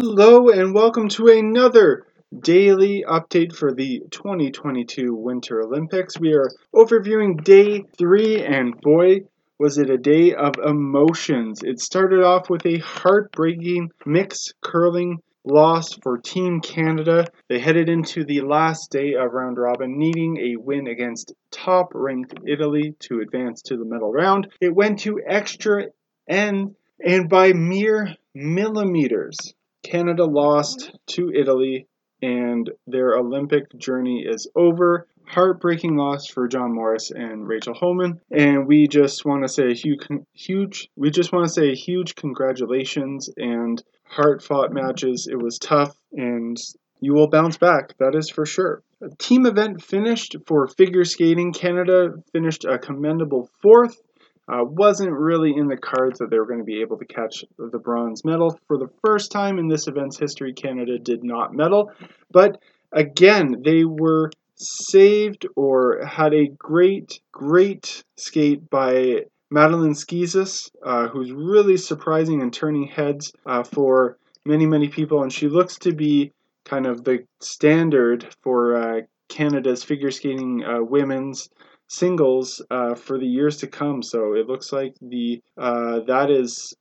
Hello and welcome to another daily update for the 2022 Winter Olympics. We are overviewing day three, and boy, was it a day of emotions. It started off with a heartbreaking mixed curling loss for Team Canada. They headed into the last day of round robin, needing a win against top ranked Italy to advance to the medal round. It went to extra end, and by mere millimeters, Canada lost to Italy, and their Olympic journey is over. Heartbreaking loss for John Morris and Rachel Homan, and we just want to say a huge, huge. We just want to say a huge congratulations and hard-fought matches. It was tough, and you will bounce back. That is for sure. A team event finished for figure skating. Canada finished a commendable fourth uh, wasn't really in the cards that they were going to be able to catch the bronze medal. For the first time in this event's history, Canada did not medal. But again, they were saved or had a great, great skate by Madeline Schizas, uh, who's really surprising and turning heads uh, for many, many people. And she looks to be kind of the standard for uh, Canada's figure skating uh, women's singles uh, for the years to come. So it looks like the uh, that is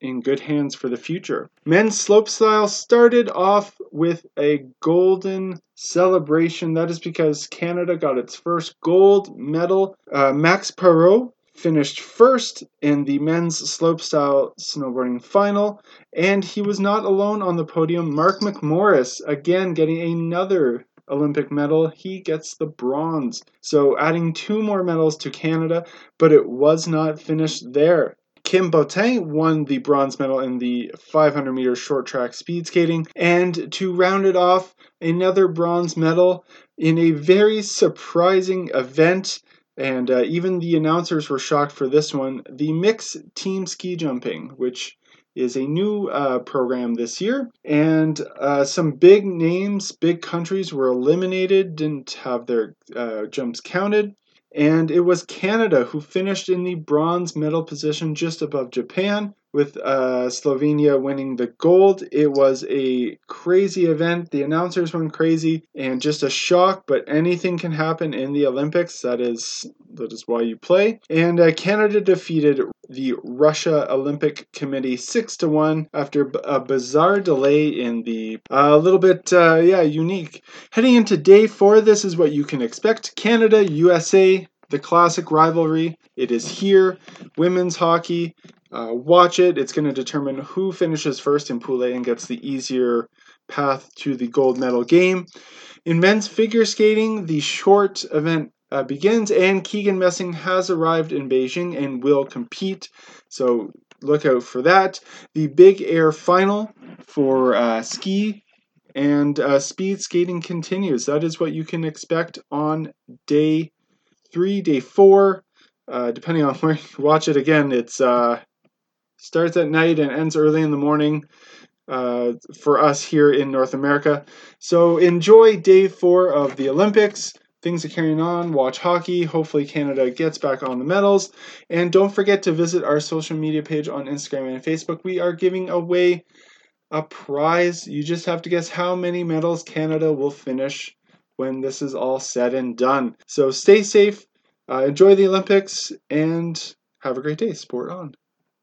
in good hands for the future. Men's slopestyle started off with a golden celebration. That is because Canada got its first gold medal. Uh, Max Parrot finished first in the men's slopestyle snowboarding final, and he was not alone on the podium. Mark McMorris again getting another Olympic medal, he gets the bronze. So adding two more medals to Canada, but it was not finished there. Kim Boutin won the bronze medal in the 500 meter short track speed skating, and to round it off, another bronze medal in a very surprising event. And uh, even the announcers were shocked for this one the mixed team ski jumping, which is a new uh, program this year, and uh, some big names, big countries were eliminated, didn't have their uh, jumps counted. And it was Canada who finished in the bronze medal position just above Japan, with uh, Slovenia winning the gold. It was a crazy event. The announcers went crazy and just a shock, but anything can happen in the Olympics. That is that is why you play. And uh, Canada defeated the Russia Olympic Committee six to one after a bizarre delay in the a uh, little bit uh, yeah unique. Heading into day four, this is what you can expect: Canada, USA, the classic rivalry. It is here. Women's hockey. Uh, watch it. It's going to determine who finishes first in Pool A and gets the easier path to the gold medal game. In men's figure skating, the short event uh, begins, and Keegan Messing has arrived in Beijing and will compete. So look out for that. The big air final for uh, ski and uh, speed skating continues. That is what you can expect on day three, day four. Uh, depending on where you watch it again, it's uh, starts at night and ends early in the morning uh, for us here in North America. So enjoy day four of the Olympics. Things are carrying on. Watch hockey. Hopefully, Canada gets back on the medals. And don't forget to visit our social media page on Instagram and Facebook. We are giving away a prize. You just have to guess how many medals Canada will finish when this is all said and done. So stay safe, uh, enjoy the Olympics, and have a great day. Sport on.